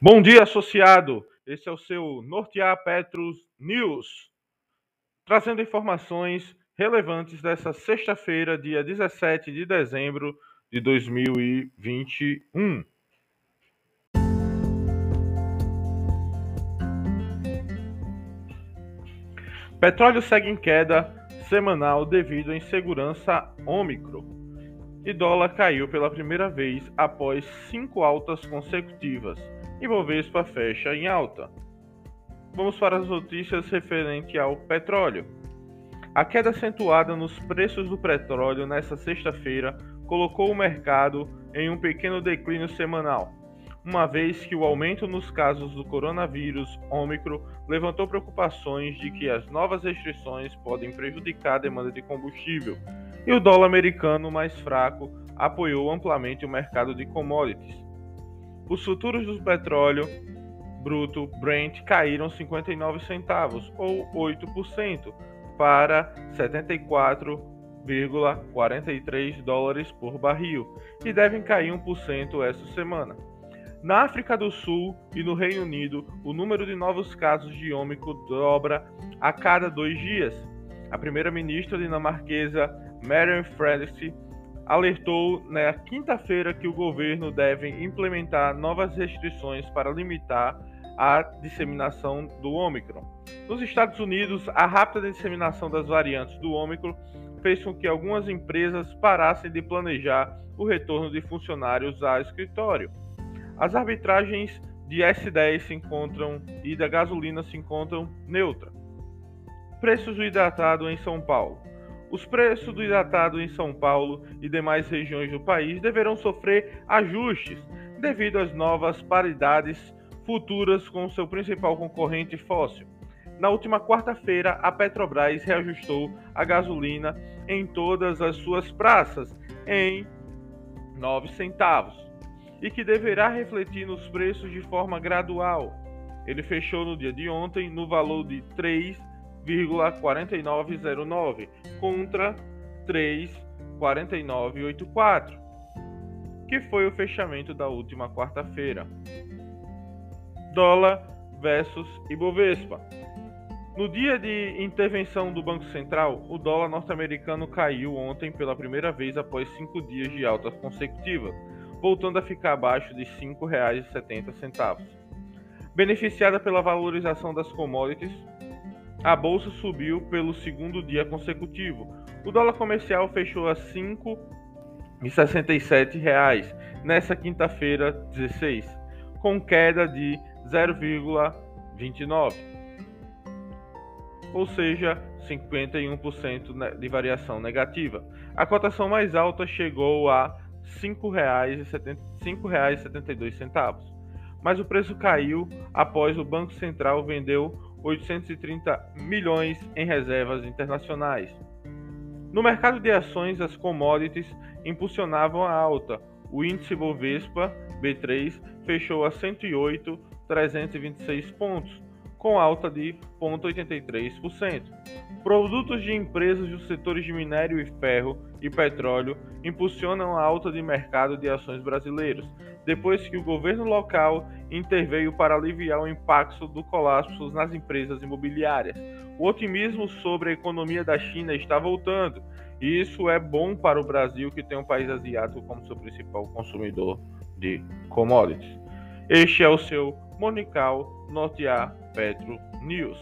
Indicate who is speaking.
Speaker 1: Bom dia, associado. Esse é o seu Nortear Petros News, trazendo informações relevantes dessa sexta-feira, dia 17 de dezembro de 2021. Petróleo segue em queda semanal devido à insegurança Ômicron. E dólar caiu pela primeira vez após cinco altas consecutivas e Bovespa fecha em alta. Vamos para as notícias referentes ao petróleo. A queda acentuada nos preços do petróleo nesta sexta-feira colocou o mercado em um pequeno declínio semanal, uma vez que o aumento nos casos do coronavírus Ômicron levantou preocupações de que as novas restrições podem prejudicar a demanda de combustível, e o dólar americano mais fraco apoiou amplamente o mercado de commodities. Os futuros do petróleo bruto Brent caíram 59 centavos, ou 8%, para 74,43 dólares por barril, e devem cair 1% esta semana. Na África do Sul e no Reino Unido, o número de novos casos de ômico dobra a cada dois dias. A primeira-ministra dinamarquesa Maren Frederiksen alertou na quinta-feira que o governo deve implementar novas restrições para limitar a disseminação do Ômicron. Nos Estados Unidos, a rápida disseminação das variantes do Ômicron fez com que algumas empresas parassem de planejar o retorno de funcionários ao escritório. As arbitragens de S10 se encontram e da gasolina se encontram neutra. Preços do hidratado em São Paulo. Os preços do hidratado em São Paulo e demais regiões do país deverão sofrer ajustes devido às novas paridades futuras com seu principal concorrente fóssil. Na última quarta-feira, a Petrobras reajustou a gasolina em todas as suas praças em 9 centavos e que deverá refletir nos preços de forma gradual. Ele fechou no dia de ontem no valor de 3 3,4909 contra 3,4984, que foi o fechamento da última quarta-feira. Dólar versus Ibovespa. No dia de intervenção do Banco Central, o dólar norte-americano caiu ontem pela primeira vez após cinco dias de alta consecutiva, voltando a ficar abaixo de R$ 5,70. Beneficiada pela valorização das commodities, a bolsa subiu pelo segundo dia consecutivo. O dólar comercial fechou a R$ 5,67 nesta quinta-feira 16, com queda de 0,29, ou seja, 51% de variação negativa. A cotação mais alta chegou a R$ 5,72, mas o preço caiu após o Banco Central vendeu 830 milhões em reservas internacionais. No mercado de ações, as commodities impulsionavam a alta. O índice Bovespa B3 fechou a 108,326 pontos, com alta de 0,83%. Produtos de empresas dos setores de minério e ferro e petróleo impulsionam a alta de mercado de ações brasileiros, depois que o governo local interveio para aliviar o impacto do colapso nas empresas imobiliárias. O otimismo sobre a economia da China está voltando, e isso é bom para o Brasil, que tem um país asiático como seu principal consumidor de commodities. Este é o seu Monical Notear Petro News.